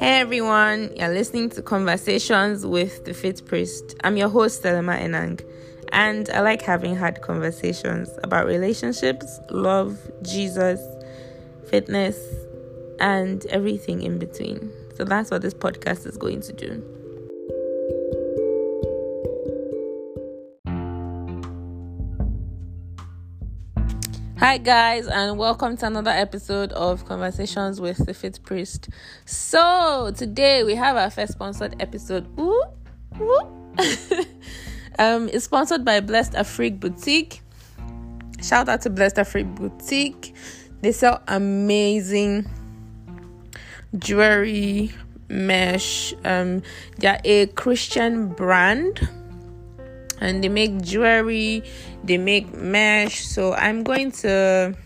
Hey everyone, you're listening to Conversations with the Fit Priest. I'm your host, Selema Enang, and I like having hard conversations about relationships, love, Jesus, fitness, and everything in between. So that's what this podcast is going to do. Hi, guys, and welcome to another episode of Conversations with the Fit Priest. So, today we have our first sponsored episode. Ooh, ooh. um, it's sponsored by Blessed Afrique Boutique. Shout out to Blessed Afrique Boutique. They sell amazing jewelry, mesh. Um, they're a Christian brand and they make jewelry, they make mesh. So I'm going to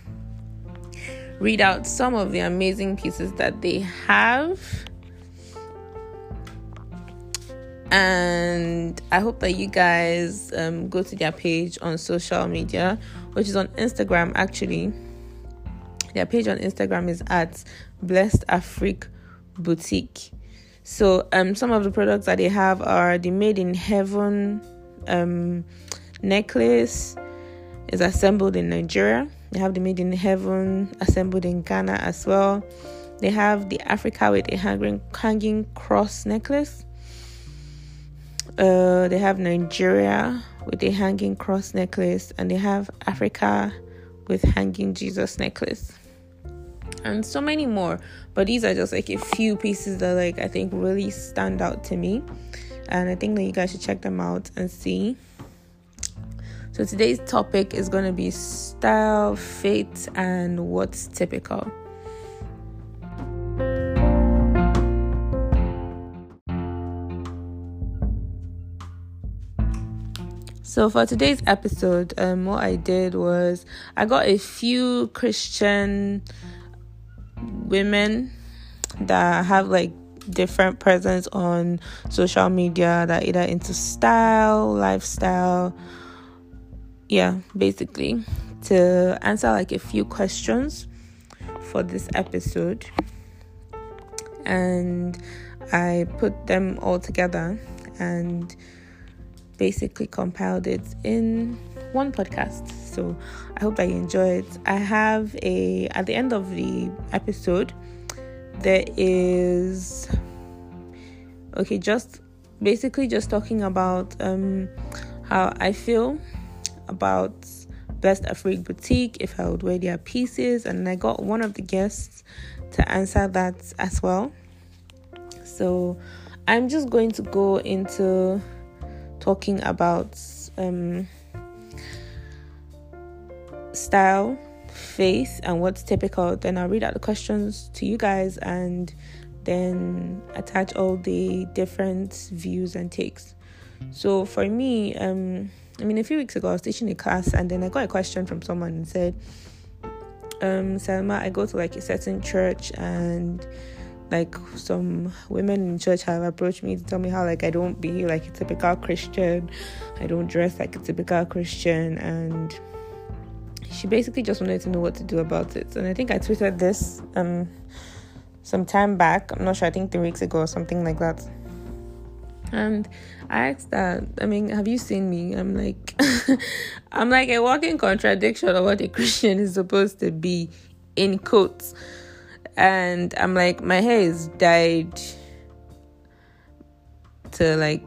read out some of the amazing pieces that they have. And I hope that you guys um, go to their page on social media, which is on Instagram actually. Their page on Instagram is at Blessed Afrique Boutique. So um, some of the products that they have are the Made in Heaven um, necklace is assembled in Nigeria. They have the Made in Heaven assembled in Ghana as well. They have the Africa with a hanging, hanging cross necklace. Uh, they have Nigeria with a hanging cross necklace, and they have Africa with hanging Jesus necklace, and so many more. But these are just like a few pieces that like I think really stand out to me and I think that you guys should check them out and see. So today's topic is going to be style, faith, and what's typical. So for today's episode, um, what I did was I got a few Christian women that have like different presence on social media that either into style, lifestyle, yeah, basically to answer like a few questions for this episode. And I put them all together and basically compiled it in one podcast. So I hope that you enjoy it. I have a at the end of the episode there is okay just basically just talking about um how i feel about Blessed Afrique Boutique if I would wear their pieces, and I got one of the guests to answer that as well. So I'm just going to go into talking about um, style faith and what's typical, then I'll read out the questions to you guys and then attach all the different views and takes. So for me, um, I mean, a few weeks ago I was teaching a class and then I got a question from someone and said, um, Selma, I go to like a certain church and like some women in church have approached me to tell me how like I don't behave like a typical Christian, I don't dress like a typical Christian and she basically just wanted to know what to do about it. And I think I tweeted this um some time back. I'm not sure. I think three weeks ago or something like that. And I asked that. I mean, have you seen me? I'm like, I'm like a walking contradiction of what a Christian is supposed to be, in quotes. And I'm like, my hair is dyed to like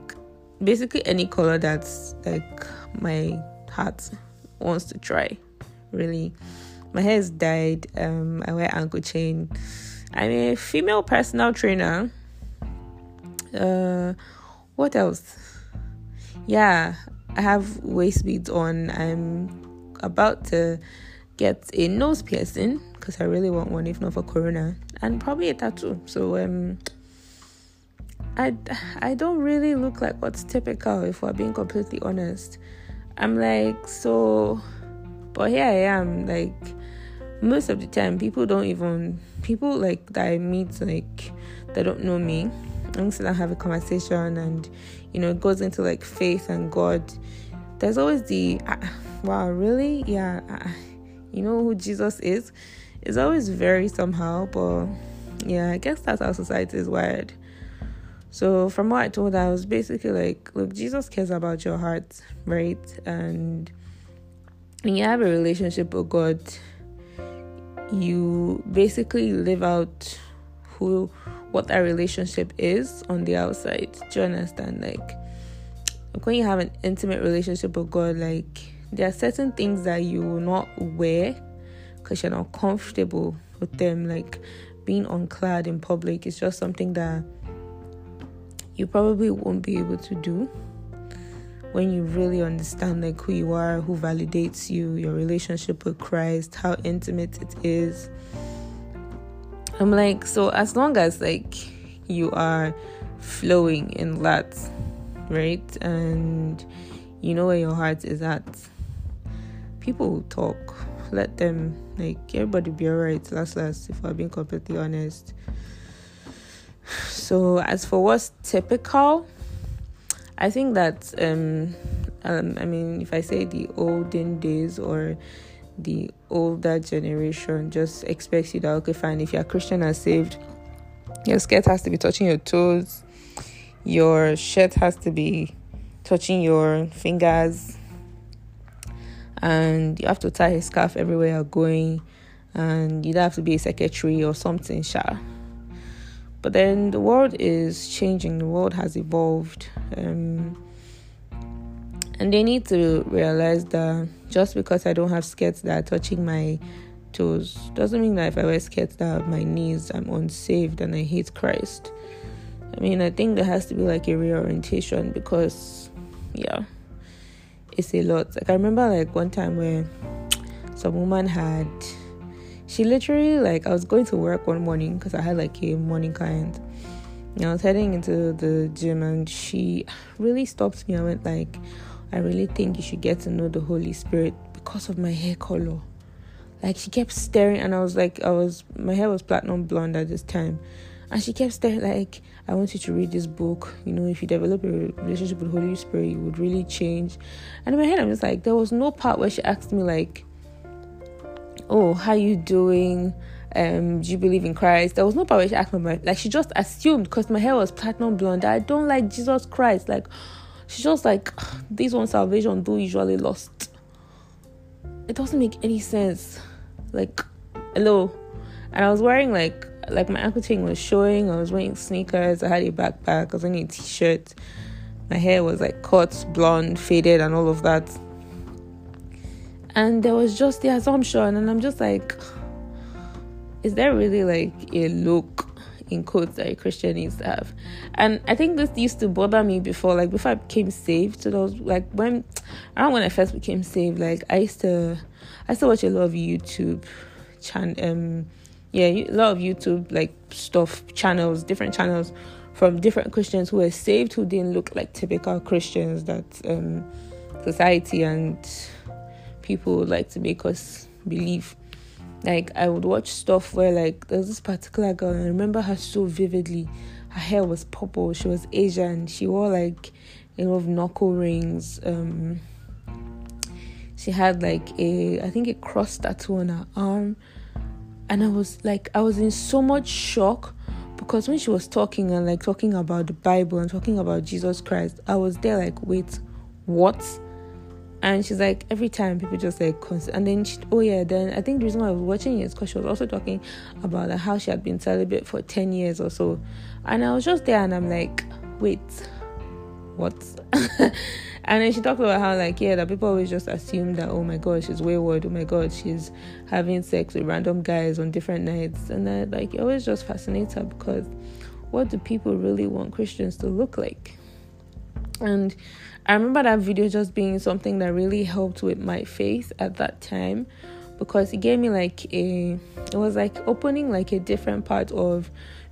basically any color that's like my heart wants to try really. My hair is dyed. Um, I wear ankle chain. I'm a female personal trainer. Uh, what else? Yeah, I have waist beads on. I'm about to get a nose piercing because I really want one, if not for Corona, and probably a tattoo. So um, I I don't really look like what's typical if we're being completely honest. I'm like so but here I am, like most of the time people don't even people like that I meet like they don't know me. I'm still have a conversation and you know it goes into like faith and God. There's always the uh, wow, really? Yeah, uh, you know who Jesus is. It's always very somehow, but yeah, I guess that's how society is wired. So from what I told her, I was basically like, look, Jesus cares about your heart, right? And when you have a relationship with God, you basically live out who what that relationship is on the outside. Do you understand? Like when you have an intimate relationship with God, like there are certain things that you will not wear because you're not comfortable with them. Like being unclad in public is just something that you probably won't be able to do when you really understand like who you are, who validates you, your relationship with Christ, how intimate it is. I'm like, so as long as like you are flowing in that, right? And you know where your heart is at. People will talk. Let them like everybody be alright, last last, if I'm being completely honest. So as for what's typical, I think that um, um I mean if I say the olden days or the older generation just expects you that okay fine if you're Christian and saved, your skirt has to be touching your toes, your shirt has to be touching your fingers, and you have to tie a scarf everywhere you're going, and you don't have to be a secretary or something, sure. But then the world is changing, the world has evolved. Um, and they need to realize that just because I don't have skirts that are touching my toes doesn't mean that if I wear skirts that have my knees, I'm unsaved and I hate Christ. I mean, I think there has to be like a reorientation because, yeah, it's a lot. Like, I remember like one time where some woman had she literally like I was going to work one morning because I had like a morning client. I was heading into the gym and she really stopped me. I went like, I really think you should get to know the Holy Spirit because of my hair color. Like she kept staring and I was like I was my hair was platinum blonde at this time. And she kept staring like, I want you to read this book. You know, if you develop a relationship with Holy Spirit, you would really change. And in my head, I'm just like, there was no part where she asked me like, oh, how you doing? Um, do you believe in Christ? There was no where she asked me like she just assumed because my hair was platinum blonde I don't like Jesus Christ. Like she's just like this one salvation do usually lost. It doesn't make any sense. Like hello. And I was wearing like like my ankle chain was showing, I was wearing sneakers, I had a backpack, I was wearing a t shirt, my hair was like cut, blonde, faded and all of that and there was just the assumption and i'm just like is there really like a look in quotes that a christian needs to have and i think this used to bother me before like before i became saved so was like when around when i first became saved like i used to i used to watch a lot of youtube chan um yeah a lot of youtube like stuff channels different channels from different christians who were saved who didn't look like typical christians that um society and people like to make us believe. Like I would watch stuff where like there's this particular girl and I remember her so vividly. Her hair was purple, she was Asian, she wore like a lot of knuckle rings. Um she had like a I think a cross tattoo on her arm. And I was like I was in so much shock because when she was talking and like talking about the Bible and talking about Jesus Christ, I was there like, wait, what? And she's like every time people just like and then she, oh yeah then i think the reason why i was watching it is because she was also talking about like, how she had been celibate for 10 years or so. And i was just there and i'm like wait what? And then she talked about how like yeah that people always just assume that oh my god she's wayward. Oh my god she's having sex with random guys on different nights. And that like it always just fascinates her because what do people really want christians to look like? And I remember that video just being something that really helped with my faith at that time because it gave me like a it was like opening like a different part of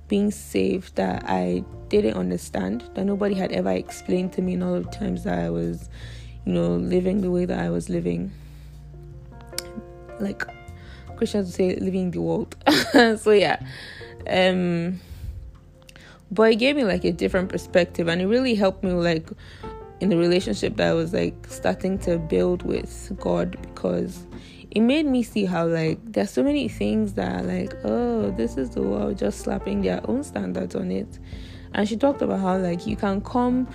being saved that I didn't understand that nobody had ever explained to me in all the times that I was you know living the way that I was living. Like Christians would say living the world. So yeah. Um but it gave me like a different perspective and it really helped me like in the relationship that I was like starting to build with God because it made me see how like there's so many things that are like oh this is the world just slapping their own standards on it. And she talked about how like you can come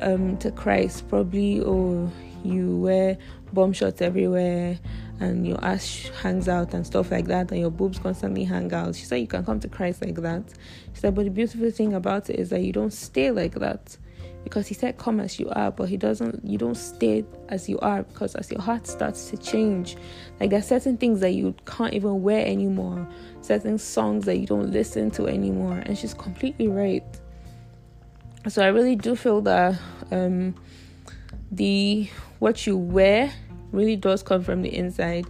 um, to christ probably or you wear bomb shots everywhere and your ass hangs out and stuff like that and your boobs constantly hang out. She said you can come to christ like that. She said but the beautiful thing about it is that you don't stay like that because he said come as you are but he doesn't you don't stay as you are because as your heart starts to change like there are certain things that you can't even wear anymore certain songs that you don't listen to anymore and she's completely right so i really do feel that um the what you wear really does come from the inside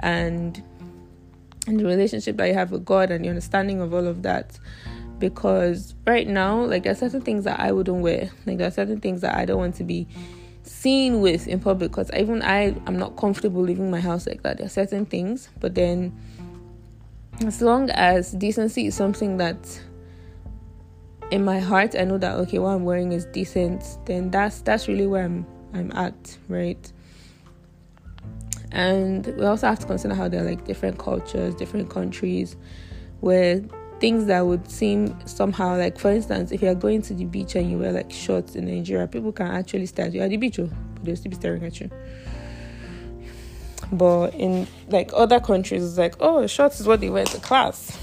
and and the relationship that you have with god and the understanding of all of that because right now, like there are certain things that I wouldn't wear. Like there are certain things that I don't want to be seen with in public because even I I'm not comfortable leaving my house like that. There are certain things, but then as long as decency is something that in my heart I know that okay what I'm wearing is decent, then that's that's really where I'm I'm at, right? And we also have to consider how there are like different cultures, different countries where things that would seem somehow like for instance if you're going to the beach and you wear like shorts in nigeria people can actually stare at you at the beach oh, but they'll still be staring at you. But in like other countries it's like oh shorts is what they wear to class.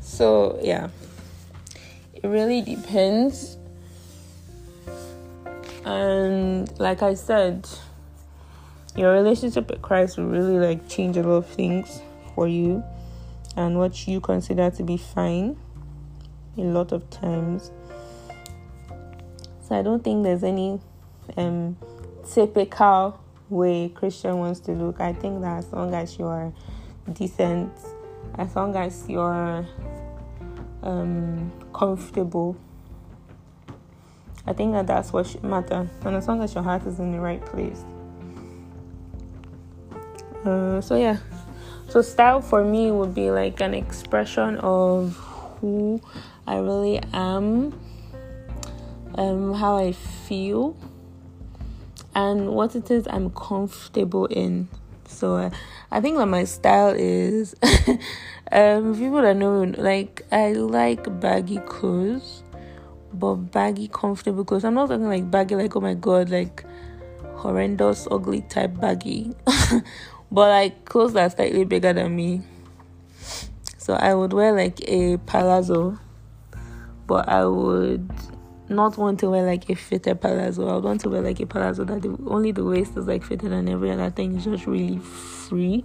So yeah. It really depends. And like i said your relationship with christ will really like change a lot of things for you and what you consider to be fine a lot of times. So I don't think there's any um, typical way Christian wants to look. I think that as long as you're decent, as long as you're um, comfortable, I think that that's what should matter. And as long as your heart is in the right place. Uh, so yeah, so, style for me would be like an expression of who I really am, um, how I feel, and what it is I'm comfortable in. So, uh, I think that my style is um, people that know like I like baggy clothes, but baggy, comfortable clothes. I'm not talking like baggy, like oh my god, like horrendous, ugly type baggy. but like clothes that are slightly bigger than me. So I would wear like a palazzo, but I would not want to wear like a fitted palazzo. I would want to wear like a palazzo that the, only the waist is like fitted and every other thing is just really free.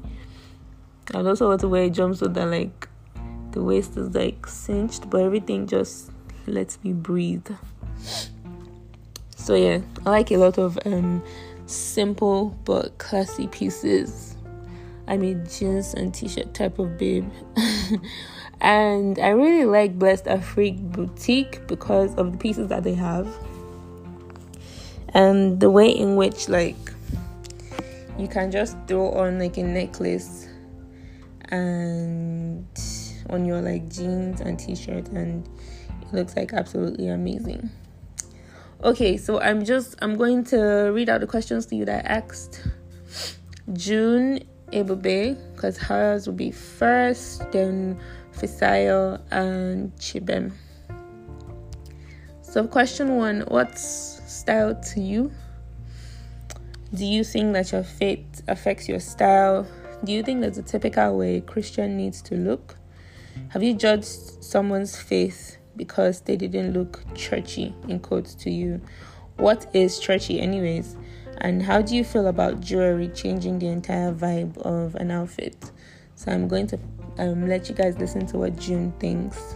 I'd also want to wear a jumpsuit that like the waist is like cinched, but everything just lets me breathe. So yeah, I like a lot of um simple but classy pieces I'm a jeans and t-shirt type of babe. and I really like Blessed Afrique Boutique because of the pieces that they have. And the way in which like you can just throw on like a necklace and on your like jeans and t-shirt and it looks like absolutely amazing. Okay, so I'm just I'm going to read out the questions to you that I asked. June Ebube because hers will be first, then Fisayo and Chibem. So, question one What's style to you? Do you think that your faith affects your style? Do you think there's a typical way a Christian needs to look? Have you judged someone's faith because they didn't look churchy, in quotes, to you? What is churchy, anyways? And how do you feel about jewelry changing the entire vibe of an outfit? So I'm going to um, let you guys listen to what June thinks.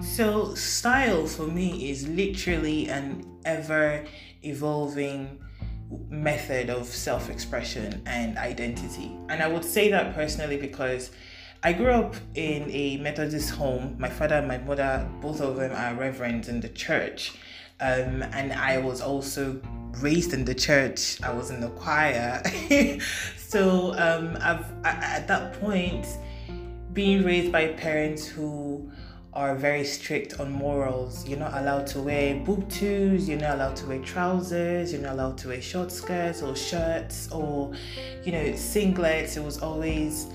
So, style for me is literally an ever evolving method of self expression and identity. And I would say that personally because I grew up in a Methodist home. My father and my mother, both of them are reverends in the church. Um, and I was also raised in the church. I was in the choir. so um, I've, I, at that point, being raised by parents who are very strict on morals. You're not allowed to wear boob tubes, you're not allowed to wear trousers, you're not allowed to wear short skirts or shirts or, you know, singlets. It was always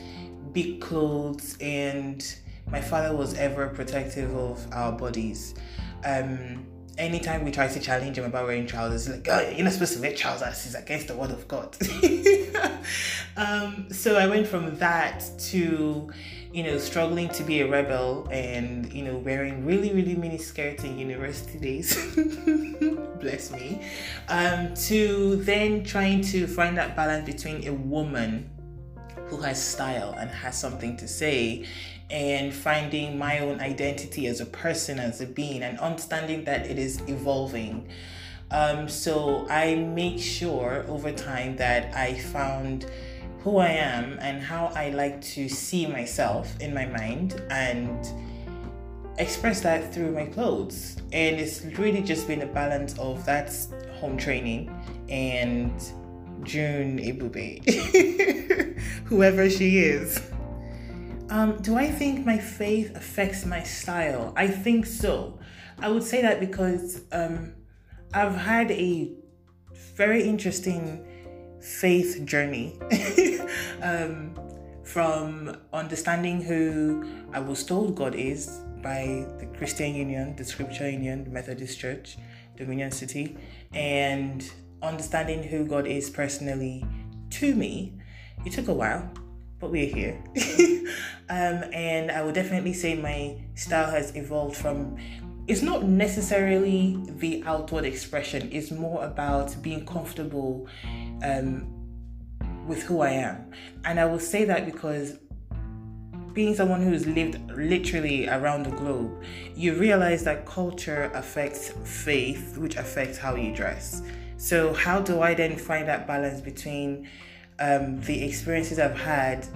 big clothes, and my father was ever protective of our bodies. Um, anytime we try to challenge him about wearing trousers, he's like, oh, you're not supposed to wear trousers, it's against the word of God. um, so I went from that to you know, struggling to be a rebel and, you know, wearing really, really mini skirts in university days, bless me, um, to then trying to find that balance between a woman who has style and has something to say and finding my own identity as a person, as a being, and understanding that it is evolving. Um, so I make sure over time that I found who I am and how I like to see myself in my mind and express that through my clothes. And it's really just been a balance of that's home training and June Ebube, whoever she is. Um, do I think my faith affects my style? I think so. I would say that because um, I've had a very interesting faith journey um, from understanding who I was told God is by the Christian Union, the Scripture Union, the Methodist Church, Dominion City, and understanding who God is personally to me. It took a while, but we're here. um, and I would definitely say my style has evolved from it's not necessarily the outward expression, it's more about being comfortable um, with who I am. And I will say that because being someone who's lived literally around the globe, you realize that culture affects faith, which affects how you dress. So, how do I then find that balance between um, the experiences I've had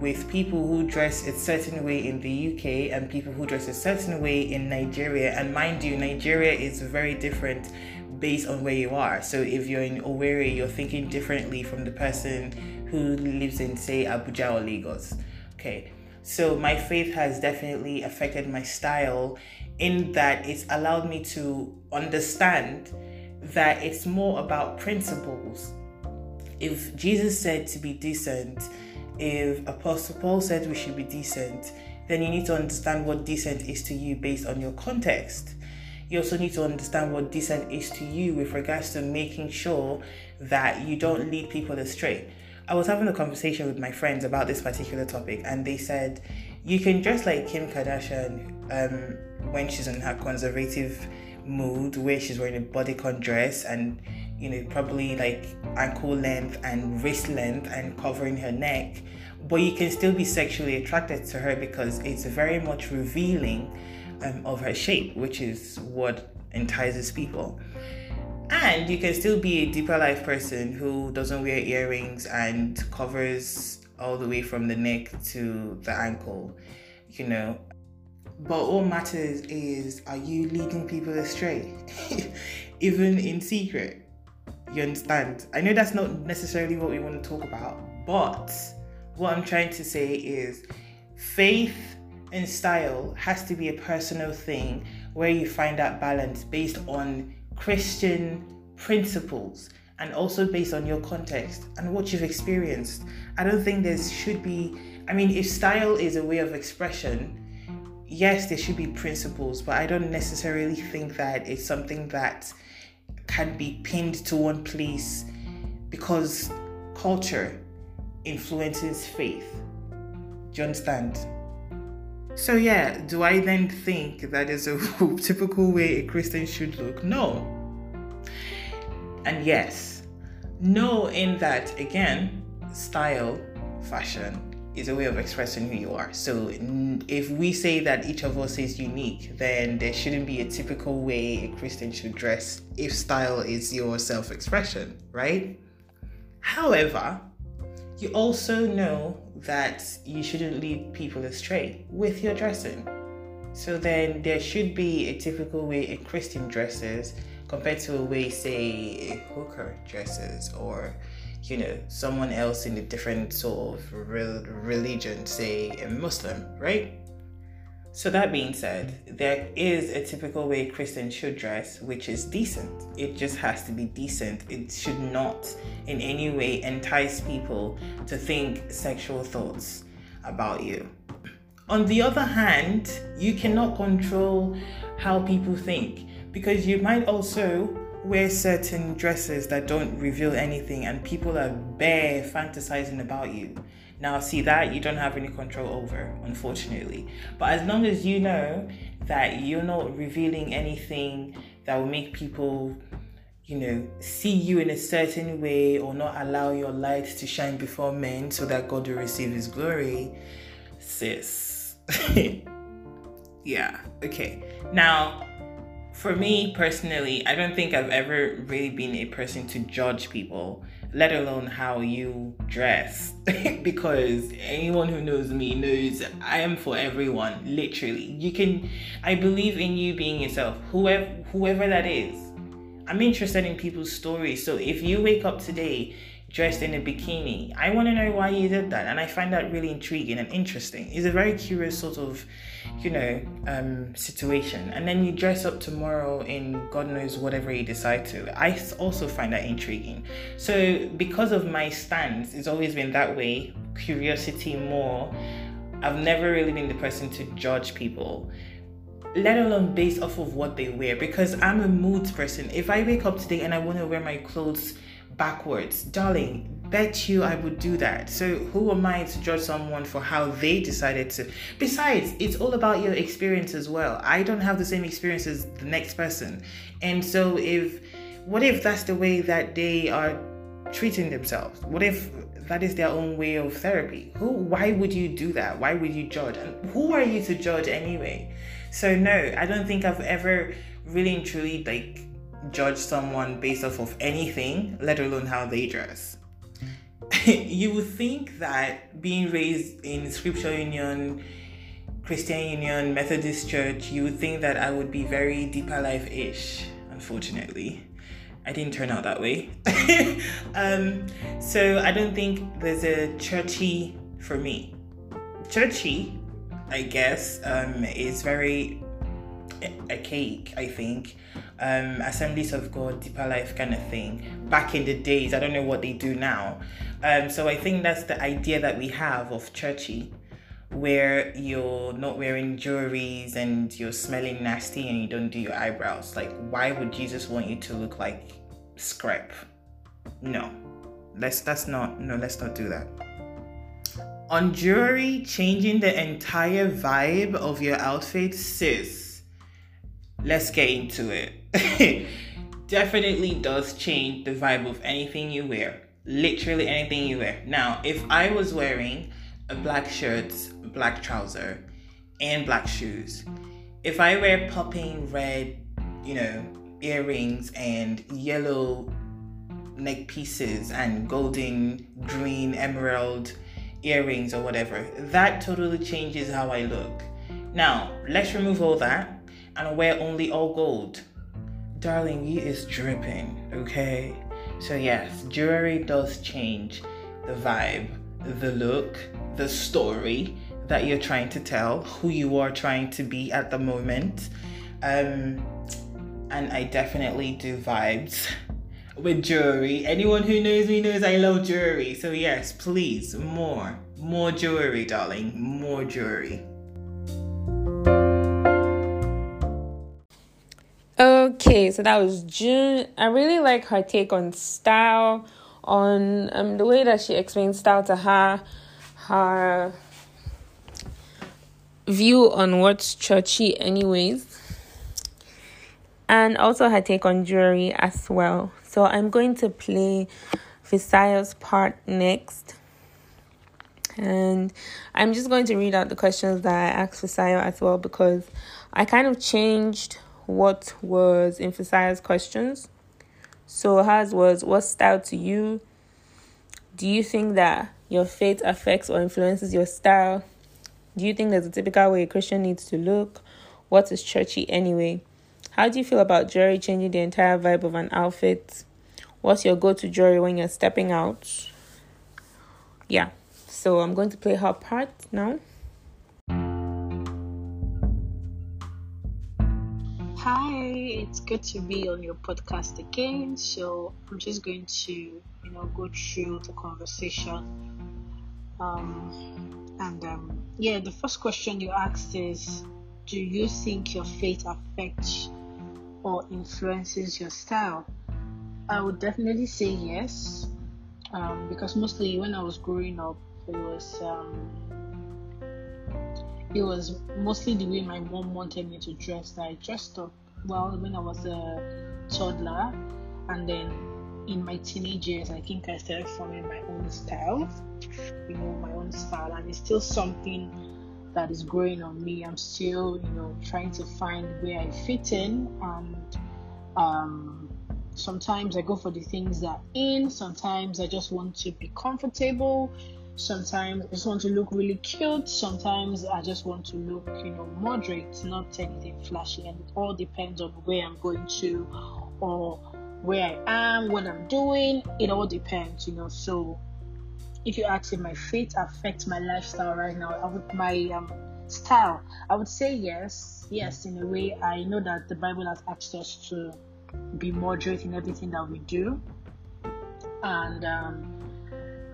with people who dress a certain way in the UK and people who dress a certain way in Nigeria. And mind you, Nigeria is very different based on where you are. So if you're in Owerri, you're thinking differently from the person who lives in, say, Abuja or Lagos. Okay, so my faith has definitely affected my style in that it's allowed me to understand that it's more about principles. If Jesus said to be decent, if Apostle Paul said we should be decent, then you need to understand what decent is to you based on your context. You also need to understand what decent is to you with regards to making sure that you don't lead people astray. I was having a conversation with my friends about this particular topic, and they said you can dress like Kim Kardashian um, when she's in her conservative mood, where she's wearing a bodycon dress and you know, probably like ankle length and wrist length and covering her neck, but you can still be sexually attracted to her because it's very much revealing um, of her shape, which is what entices people. And you can still be a deeper life person who doesn't wear earrings and covers all the way from the neck to the ankle, you know. But all matters is are you leading people astray, even in secret? You understand? I know that's not necessarily what we want to talk about, but what I'm trying to say is faith and style has to be a personal thing where you find that balance based on Christian principles and also based on your context and what you've experienced. I don't think there should be, I mean, if style is a way of expression, yes, there should be principles, but I don't necessarily think that it's something that can be pinned to one place because culture influences faith. Do you understand? So, yeah, do I then think that is a typical way a Christian should look? No. And yes. No, in that, again, style, fashion, is a way of expressing who you are. So if we say that each of us is unique, then there shouldn't be a typical way a Christian should dress if style is your self expression, right? However, you also know that you shouldn't lead people astray with your dressing. So then there should be a typical way a Christian dresses compared to a way, say, a hooker dresses or you know, someone else in a different sort of re- religion, say a Muslim, right? So, that being said, there is a typical way Christians should dress, which is decent. It just has to be decent. It should not in any way entice people to think sexual thoughts about you. On the other hand, you cannot control how people think because you might also wear certain dresses that don't reveal anything and people are bare fantasizing about you. Now, see that you don't have any control over, unfortunately. But as long as you know that you're not revealing anything that will make people, you know, see you in a certain way or not allow your light to shine before men so that God will receive his glory, sis. yeah, okay. Now, for me personally, I don't think I've ever really been a person to judge people, let alone how you dress. because anyone who knows me knows I am for everyone, literally. You can I believe in you being yourself, whoever whoever that is. I'm interested in people's stories. So if you wake up today dressed in a bikini. I want to know why you did that, and I find that really intriguing and interesting. It's a very curious sort of, you know, um, situation. And then you dress up tomorrow in God knows whatever you decide to. I also find that intriguing. So because of my stance, it's always been that way. Curiosity more. I've never really been the person to judge people let alone based off of what they wear because I'm a mood person. If I wake up today and I want to wear my clothes backwards. Darling, bet you I would do that. So who am I to judge someone for how they decided to? Besides, it's all about your experience as well. I don't have the same experience as the next person. And so if what if that's the way that they are treating themselves? What if that is their own way of therapy? Who why would you do that? Why would you judge? And who are you to judge anyway? So no, I don't think I've ever really and truly like judge someone based off of anything, let alone how they dress. you would think that being raised in Scripture Union, Christian Union, Methodist Church, you would think that I would be very deeper life ish, unfortunately. I didn't turn out that way. um, so I don't think there's a churchy for me. Churchy, I guess, um, is very archaic, I think um, Assemblies of God, Deeper Life kind of thing back in the days. I don't know what they do now. Um, so I think that's the idea that we have of churchy, where you're not wearing jewelries and you're smelling nasty and you don't do your eyebrows. Like, why would Jesus want you to look like scrap? No, let's that's not no, let's not do that. On jewelry, changing the entire vibe of your outfit, sis. Let's get into it. definitely does change the vibe of anything you wear. Literally anything you wear. Now, if I was wearing a black shirt, black trouser, and black shoes, if I wear popping red, you know, earrings and yellow neck pieces and golden, green, emerald earrings or whatever, that totally changes how I look. Now, let's remove all that and wear only all gold darling, you is dripping, okay? So, yes, jewelry does change the vibe, the look, the story that you're trying to tell, who you are trying to be at the moment. Um, and I definitely do vibes with jewelry. Anyone who knows me knows I love jewelry. So, yes, please, more, more jewelry, darling, more jewelry. Okay, so that was June. I really like her take on style, on um, the way that she explains style to her, her view on what's churchy, anyways, and also her take on jewelry as well. So I'm going to play Fisayo's part next. And I'm just going to read out the questions that I asked Fisayo as well because I kind of changed what was emphasized questions. So hers was what style to you? Do you think that your faith affects or influences your style? Do you think there's a typical way a Christian needs to look? What is churchy anyway? How do you feel about jewelry changing the entire vibe of an outfit? What's your go to jewelry when you're stepping out? Yeah, so I'm going to play her part now. Hi, it's good to be on your podcast again. So I'm just going to, you know, go through the conversation. Um, and um, yeah, the first question you asked is, do you think your faith affects or influences your style? I would definitely say yes, um, because mostly when I was growing up, it was um, it was mostly the way my mom wanted me to dress. I dressed up well when I was a toddler and then in my teenage years I think I started forming my own style you know my own style. And it's still something that is growing on me. I'm still you know trying to find where I fit in and um, sometimes I go for the things that in sometimes I just want to be comfortable Sometimes I just want to look really cute. Sometimes I just want to look, you know, moderate, not anything flashy. And it all depends on where I'm going to or where I am, what I'm doing. It all depends, you know. So if you ask if my faith affects my lifestyle right now, I would my um, style, I would say yes. Yes, in a way, I know that the Bible has asked us to be moderate in everything that we do. And um,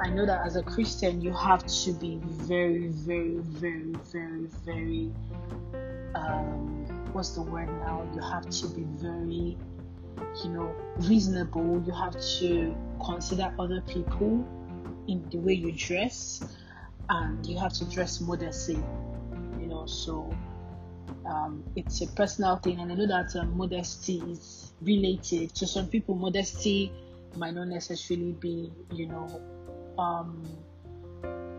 I know that as a Christian, you have to be very, very, very, very, very. Um, what's the word now? You have to be very, you know, reasonable. You have to consider other people in the way you dress, and you have to dress modestly. You know, so um, it's a personal thing, and I know that um, modesty is related to some people. Modesty might not necessarily be, you know, um,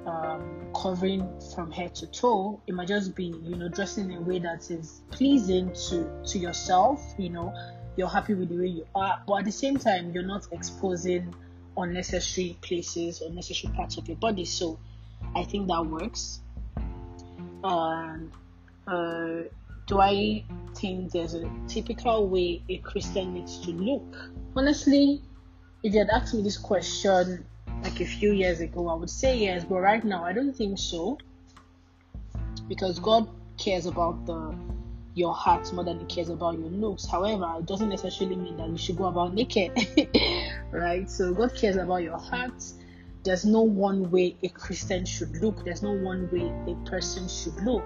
um, covering from head to toe. It might just be, you know, dressing in a way that is pleasing to to yourself. You know, you're happy with the way you are, but at the same time, you're not exposing unnecessary places, unnecessary parts of your body. So, I think that works. And uh, do I think there's a typical way a Christian needs to look? Honestly, if you had asked me this question like a few years ago, I would say yes, but right now I don't think so. Because God cares about the your heart more than he cares about your looks. However, it doesn't necessarily mean that you should go about naked. right? So God cares about your heart. There's no one way a Christian should look. There's no one way a person should look.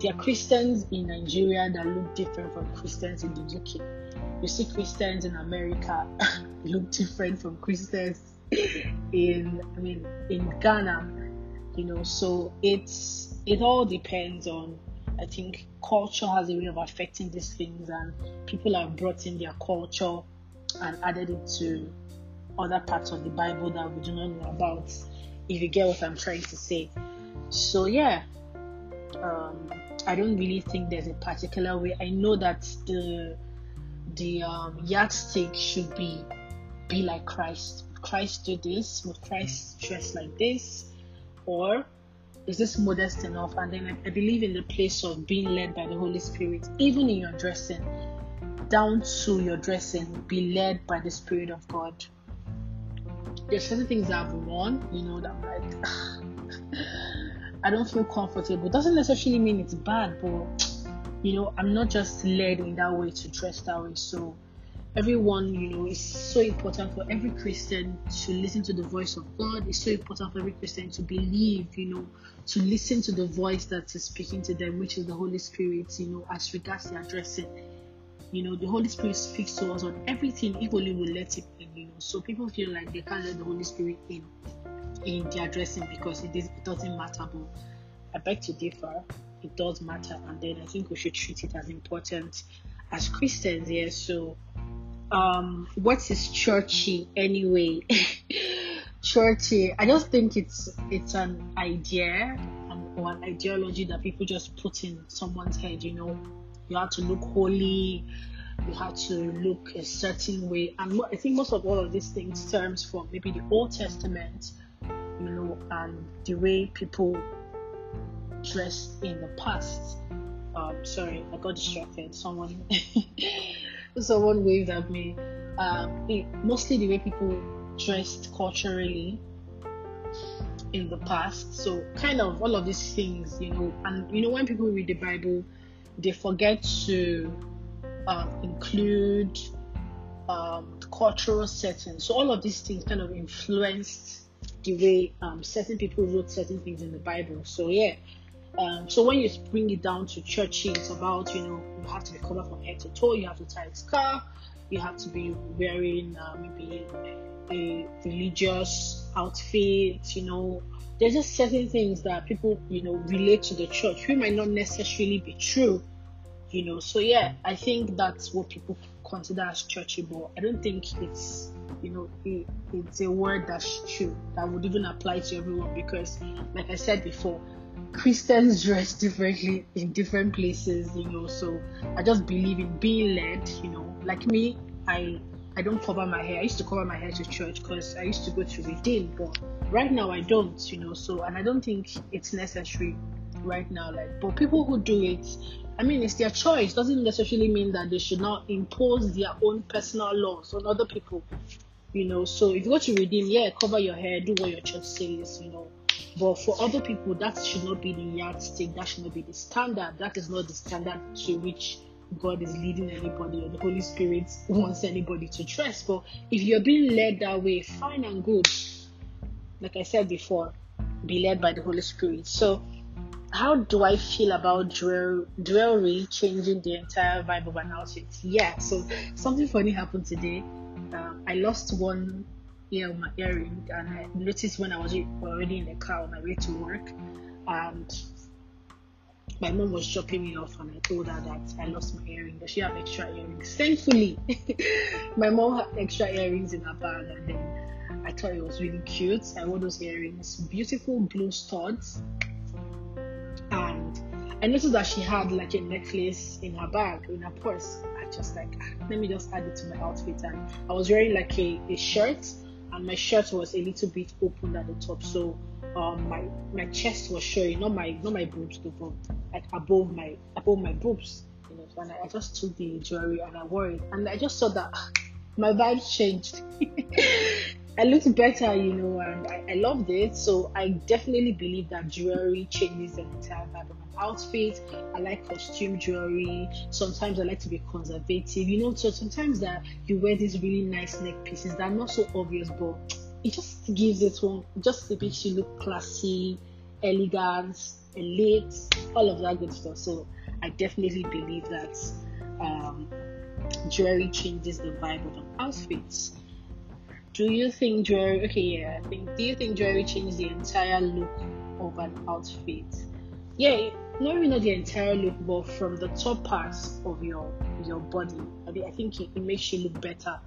There are Christians in Nigeria that look different from Christians in the UK. You see Christians in America look different from Christians in I mean in Ghana, you know. So it's it all depends on. I think culture has a way of affecting these things, and people have brought in their culture and added it to other parts of the Bible that we do not know about. If you get what I'm trying to say, so yeah, um, I don't really think there's a particular way. I know that the the um, yardstick should be be like Christ Christ do this? Would Christ dress like this? Or is this modest enough? And then I, I believe in the place of being led by the Holy Spirit, even in your dressing, down to your dressing, be led by the Spirit of God. There's certain things I've worn, you know, that like, I don't feel comfortable. Doesn't necessarily mean it's bad, but you know, I'm not just led in that way to dress that way. So everyone, you know, it's so important for every Christian to listen to the voice of God. It's so important for every Christian to believe, you know, to listen to the voice that is speaking to them, which is the Holy Spirit, you know, as regards the addressing You know, the Holy Spirit speaks to us on everything if only we let it in, you know. So people feel like they can't let the Holy Spirit in in their addressing because it, is, it doesn't matter. But I beg to differ. It does matter, and then I think we should treat it as important as Christians. Yeah. So um what is churchy anyway? Churchy i just think it's it's an idea um, or an ideology that people just put in someone's head you know? You have to look holy you have to look a certain way and i think most of all of these things stems from maybe the old testament you know and the way people dressed in the past. Um sorry i got distracted. Someone someone waved at me. Um, it, mostly the way people dressed culturally in the past. So kind of all of these things, you know, and you know when people read the Bible, they forget to um, include um, cultural settings. So all of these things kind of influenced the way um, certain people wrote certain things in the Bible. So yeah. Um, so when you bring it down to churches, it's about you know you have to be covered from head to toe. You have to tie a scarf. You have to be wearing uh, maybe a religious outfit. You know, there's just certain things that people you know relate to the church, who might not necessarily be true. You know, so yeah, I think that's what people consider as churchy, but I don't think it's you know it, it's a word that's true that would even apply to everyone because like I said before, Christians dress differently in different places, you know. So I just believe in being led, you know. Like me, I I don't cover my hair. I used to cover my hair to church because I used to go to Redeem, but right now I don't, you know. So and I don't think it's necessary right now. Like, but people who do it, I mean, it's their choice. Doesn't necessarily mean that they should not impose their own personal laws on other people, you know. So if you go to Redeem, yeah, cover your hair, do what your church says, you know. But for other people, that should not be the yardstick. That should not be the standard. That is not the standard to which God is leading anybody or the Holy Spirit wants anybody to dress. But if you're being led that way, fine and good. Like I said before, be led by the Holy Spirit. So how do I feel about jewelry changing the entire vibe of an outfit? Yeah, so something funny happened today. Um, I lost one ear my earring, and I noticed when I was already in the car on my way to work, and my mom was dropping me off, and I told her that I lost my earring. Does she have extra earrings? Thankfully, my mom had extra earrings in her bag, and then I thought it was really cute. I wore those earrings, beautiful blue studs and I noticed that she had like a necklace in her bag, in her purse. I just like, ah, let me just add it to my outfit. And I was wearing like a, a shirt, and my shirt was a little bit open at the top, so um, my my chest was showing, not my not my boobs, but like above my above my boobs. You know, and I, just took the jewelry and I wore it, and I just saw that my vibe changed. I looked better, you know, and I, I loved it. So I definitely believe that jewelry changes the entire vibe of outfit. I like costume jewelry. Sometimes I like to be conservative, you know. So sometimes that you wear these really nice neck pieces that are not so obvious, but it just gives it one, just it makes you look classy, elegant, elite, all of that good stuff. So I definitely believe that um, jewelry changes the vibe of an outfit do you think jewelry okay yeah i think do you think jewelry changes the entire look of an outfit yeah not even not the entire look but from the top parts of your your body i mean i think it, it makes you look better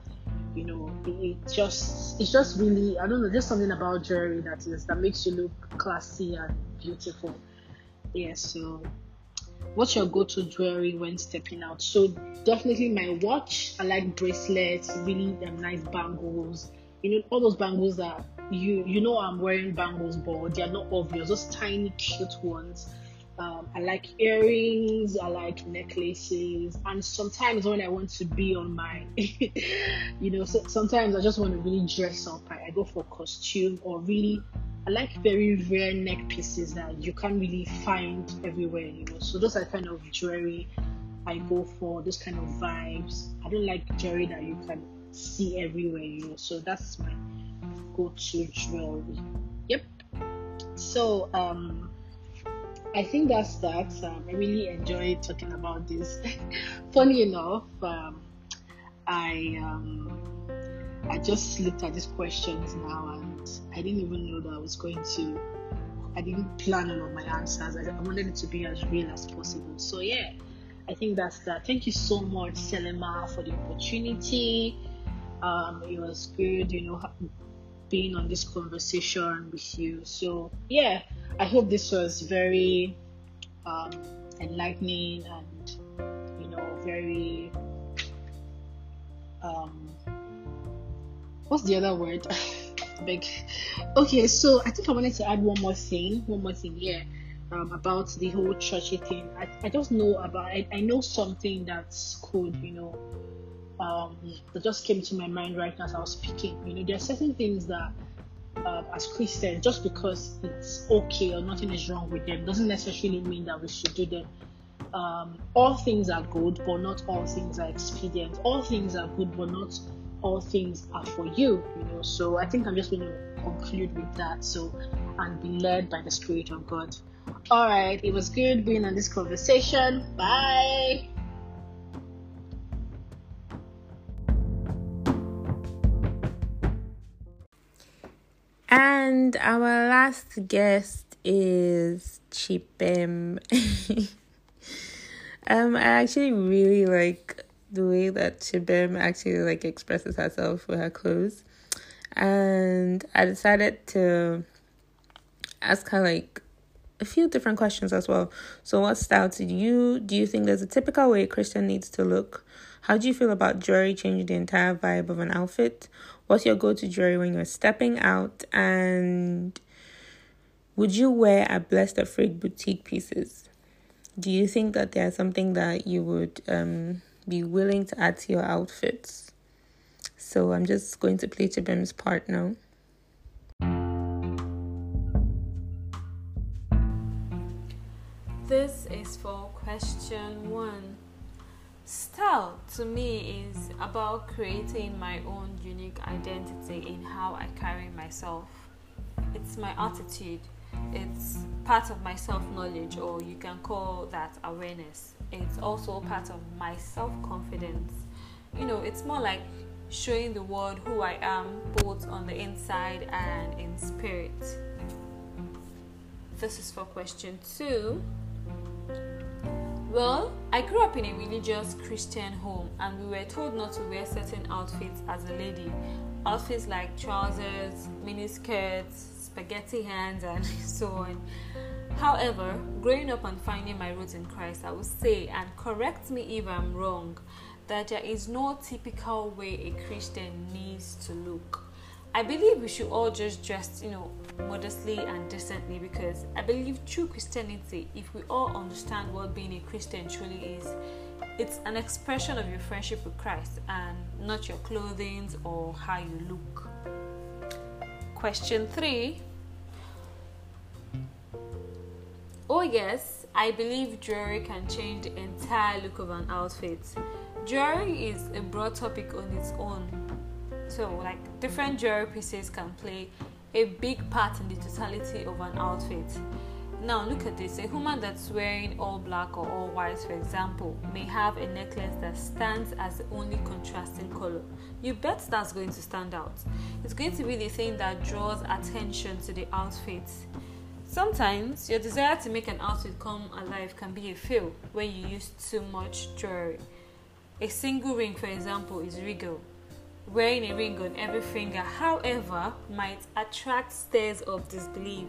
you know it, it, just it's just really i don't know there's something about jewelry that is that makes you look classy and beautiful yeah so what's your go-to jewelry when stepping out so definitely my watch i like bracelets really um, nice bangles you know all those bangles that you you know I'm wearing bangles, but they're not obvious. Those tiny cute ones. Um, I like earrings. I like necklaces, and sometimes when I want to be on my, you know, so, sometimes I just want to really dress up. I, I go for costume or really I like very rare neck pieces that you can't really find everywhere, you know. So those are kind of jewelry I go for, those kind of vibes. I don't like jewelry that you can see everywhere, you know. So that's my go-to jewelry. Yep. So um I think that's that. Um, I really enjoyed talking about this. Funny enough, um, I um, I just looked at these questions now, and I didn't even know that I was going to. I didn't plan all of my answers. I, I wanted it to be as real as possible. So yeah, I think that's that. Thank you so much, Selema, for the opportunity. Um, it was good, you know, being on this conversation with you. So, yeah, I hope this was very um, enlightening and, you know, very. Um, what's the other word? Big. Okay, so I think I wanted to add one more thing. One more thing, yeah. Um, about the whole churchy thing. I, I just know about I, I know something that's could, you know, um, that just came to my mind right as I was speaking. You know, there are certain things that, uh, as Christians, just because it's okay or nothing is wrong with them, doesn't necessarily mean that we should do them. um, all things are good, but not all things are expedient. All things are good, but not all things are for you. You know, so I think I'm just going to conclude with that. So, and be led by the Spirit of God. All right, it was good being on this conversation. Bye. And our last guest is Chibem. um, I actually really like the way that Chibem actually like expresses herself with her clothes, and I decided to ask her like a few different questions as well. So, what style did you do? You think there's a typical way a Christian needs to look? How do you feel about jewelry changing the entire vibe of an outfit? What's your go to jewelry when you're stepping out? And would you wear a Blessed Afrique boutique pieces? Do you think that there's something that you would um, be willing to add to your outfits? So I'm just going to play Chibem's part now. This is for question one. Style to me is about creating my own unique identity in how I carry myself. It's my attitude, it's part of my self knowledge, or you can call that awareness. It's also part of my self confidence. You know, it's more like showing the world who I am both on the inside and in spirit. This is for question two. Well, I grew up in a religious Christian home and we were told not to wear certain outfits as a lady. Outfits like trousers, miniskirts, spaghetti hands, and so on. However, growing up and finding my roots in Christ, I would say, and correct me if I'm wrong, that there is no typical way a Christian needs to look. I believe we should all just dress, you know, modestly and decently because I believe true Christianity, if we all understand what being a Christian truly is, it's an expression of your friendship with Christ and not your clothing or how you look. Question three. Oh, yes, I believe jewelry can change the entire look of an outfit. Jewelry is a broad topic on its own so, like different jewelry pieces can play a big part in the totality of an outfit. Now, look at this a woman that's wearing all black or all white, for example, may have a necklace that stands as the only contrasting color. You bet that's going to stand out. It's going to be the thing that draws attention to the outfit. Sometimes your desire to make an outfit come alive can be a fail when you use too much jewelry. A single ring, for example, is regal wearing a ring on every finger, however, might attract stares of disbelief.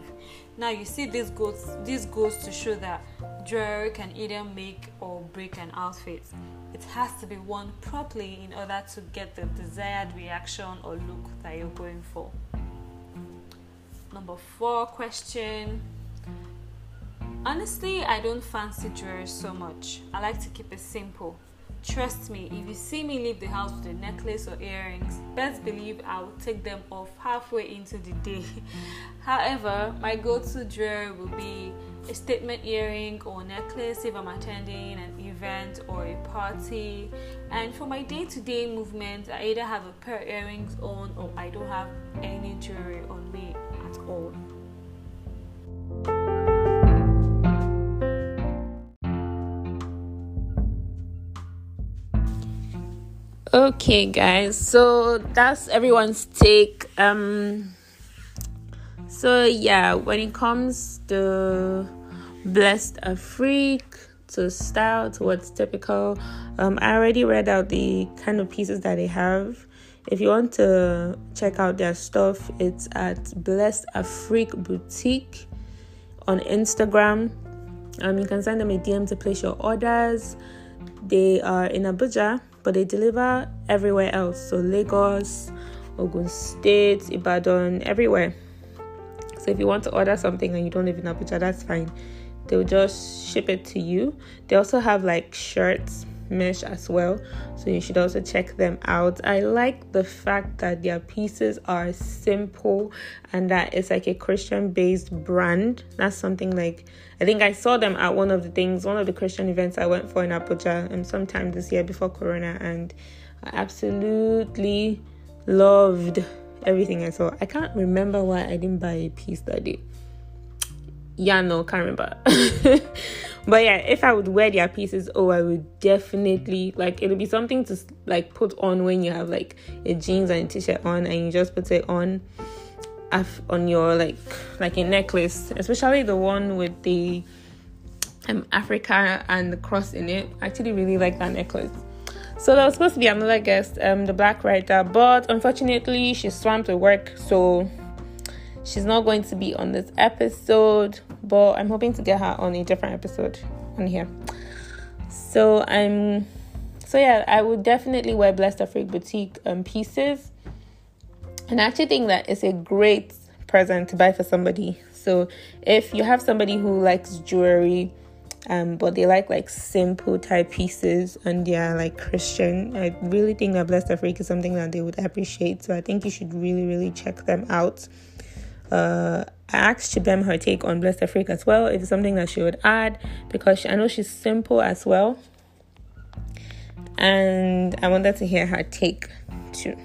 Now you see this goes this goes to show that jewelry can either make or break an outfit. It has to be worn properly in order to get the desired reaction or look that you're going for. Number four question. Honestly, I don't fancy jewelry so much. I like to keep it simple. Trust me, if you see me leave the house with a necklace or earrings, best believe I will take them off halfway into the day. However, my go to jewelry will be a statement earring or necklace if I'm attending an event or a party. And for my day to day movement, I either have a pair of earrings on or I don't have any jewelry on me at all. Okay, guys, so that's everyone's take. Um, so yeah, when it comes to Blessed Afrique to style to what's typical, um, I already read out the kind of pieces that they have. If you want to check out their stuff, it's at Blessed Afrique Boutique on Instagram. Um, you can send them a DM to place your orders. They are in Abuja but they deliver everywhere else. So Lagos, Ogun State, Ibadan, everywhere. So if you want to order something and you don't live in Abuja, that's fine. They'll just ship it to you. They also have like shirts, mesh as well. So you should also check them out. I like the fact that their pieces are simple and that it's like a Christian based brand. That's something like I think I saw them at one of the things, one of the Christian events I went for in Abuja um, sometime this year before Corona, and I absolutely loved everything I saw. I can't remember why I didn't buy a piece that day. Yeah, no, can't remember. but yeah, if I would wear their pieces, oh, I would definitely like it'll be something to like put on when you have like a jeans and a t-shirt on, and you just put it on on your like like a necklace, especially the one with the um Africa and the cross in it. I actually really like that necklace. So there was supposed to be another guest, um, the black writer, but unfortunately she's swamped with work, so she's not going to be on this episode. But I'm hoping to get her on a different episode on here. So I'm, so yeah, I would definitely wear Blessed Afrique boutique um pieces, and I actually think that it's a great present to buy for somebody. So if you have somebody who likes jewelry um, but they like like simple type pieces and they're like Christian. I really think that Blessed Afrique is something that they would appreciate. So I think you should really, really check them out. Uh, I asked Chibem her take on Blessed Afrique as well, if it's something that she would add, because she, I know she's simple as well. And I wanted to hear her take too.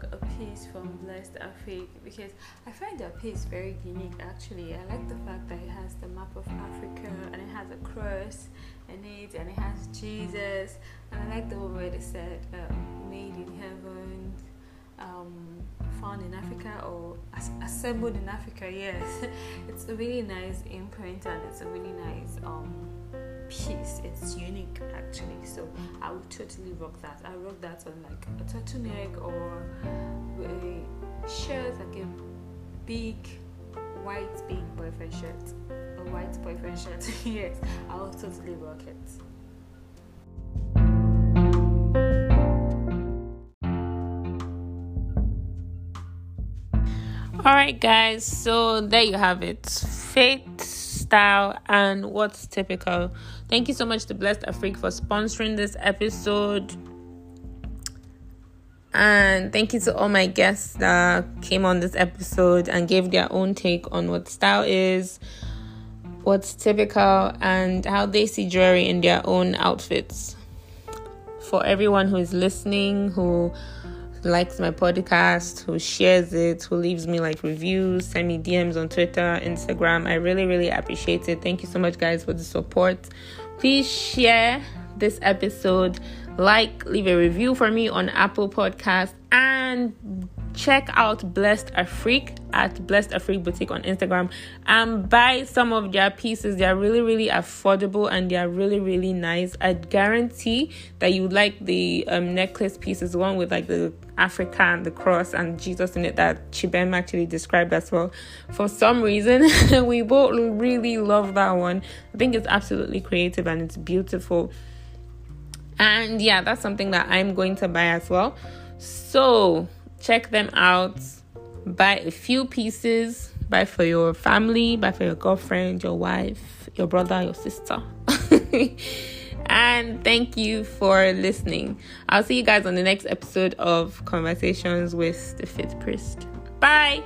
A piece from Blessed Afrique because I find that piece very unique actually. I like the fact that it has the map of Africa and it has a cross in it and it has Jesus and I like the where they said um, made in heaven, um, found in Africa or assembled in Africa. Yes, it's a really nice imprint and it's a really nice um, piece. It's unique actually. So I would totally rock that. I rock that on like a turtleneck or a shirt, like a big white big boyfriend shirt. A white boyfriend shirt. yes, I would totally rock it. All right, guys. So there you have it. Faith style and what's typical. Thank you so much to Blessed Afrique for sponsoring this episode. And thank you to all my guests that came on this episode and gave their own take on what style is, what's typical, and how they see jewelry in their own outfits. For everyone who is listening, who likes my podcast, who shares it, who leaves me like reviews, send me DMs on Twitter, Instagram. I really, really appreciate it. Thank you so much, guys, for the support. Please share this episode, like, leave a review for me on Apple Podcast, and check out Blessed Afrique at Blessed Afrique Boutique on Instagram and buy some of their pieces. They are really, really affordable and they are really, really nice. I guarantee that you like the um, necklace pieces, one with like the Africa and the cross and Jesus in it that Chibem actually described as well. For some reason, we both really love that one. I think it's absolutely creative and it's beautiful. And yeah, that's something that I'm going to buy as well. So check them out. Buy a few pieces. Buy for your family, buy for your girlfriend, your wife, your brother, your sister. and thank you for listening. I'll see you guys on the next episode of Conversations with the Fifth Priest. Bye.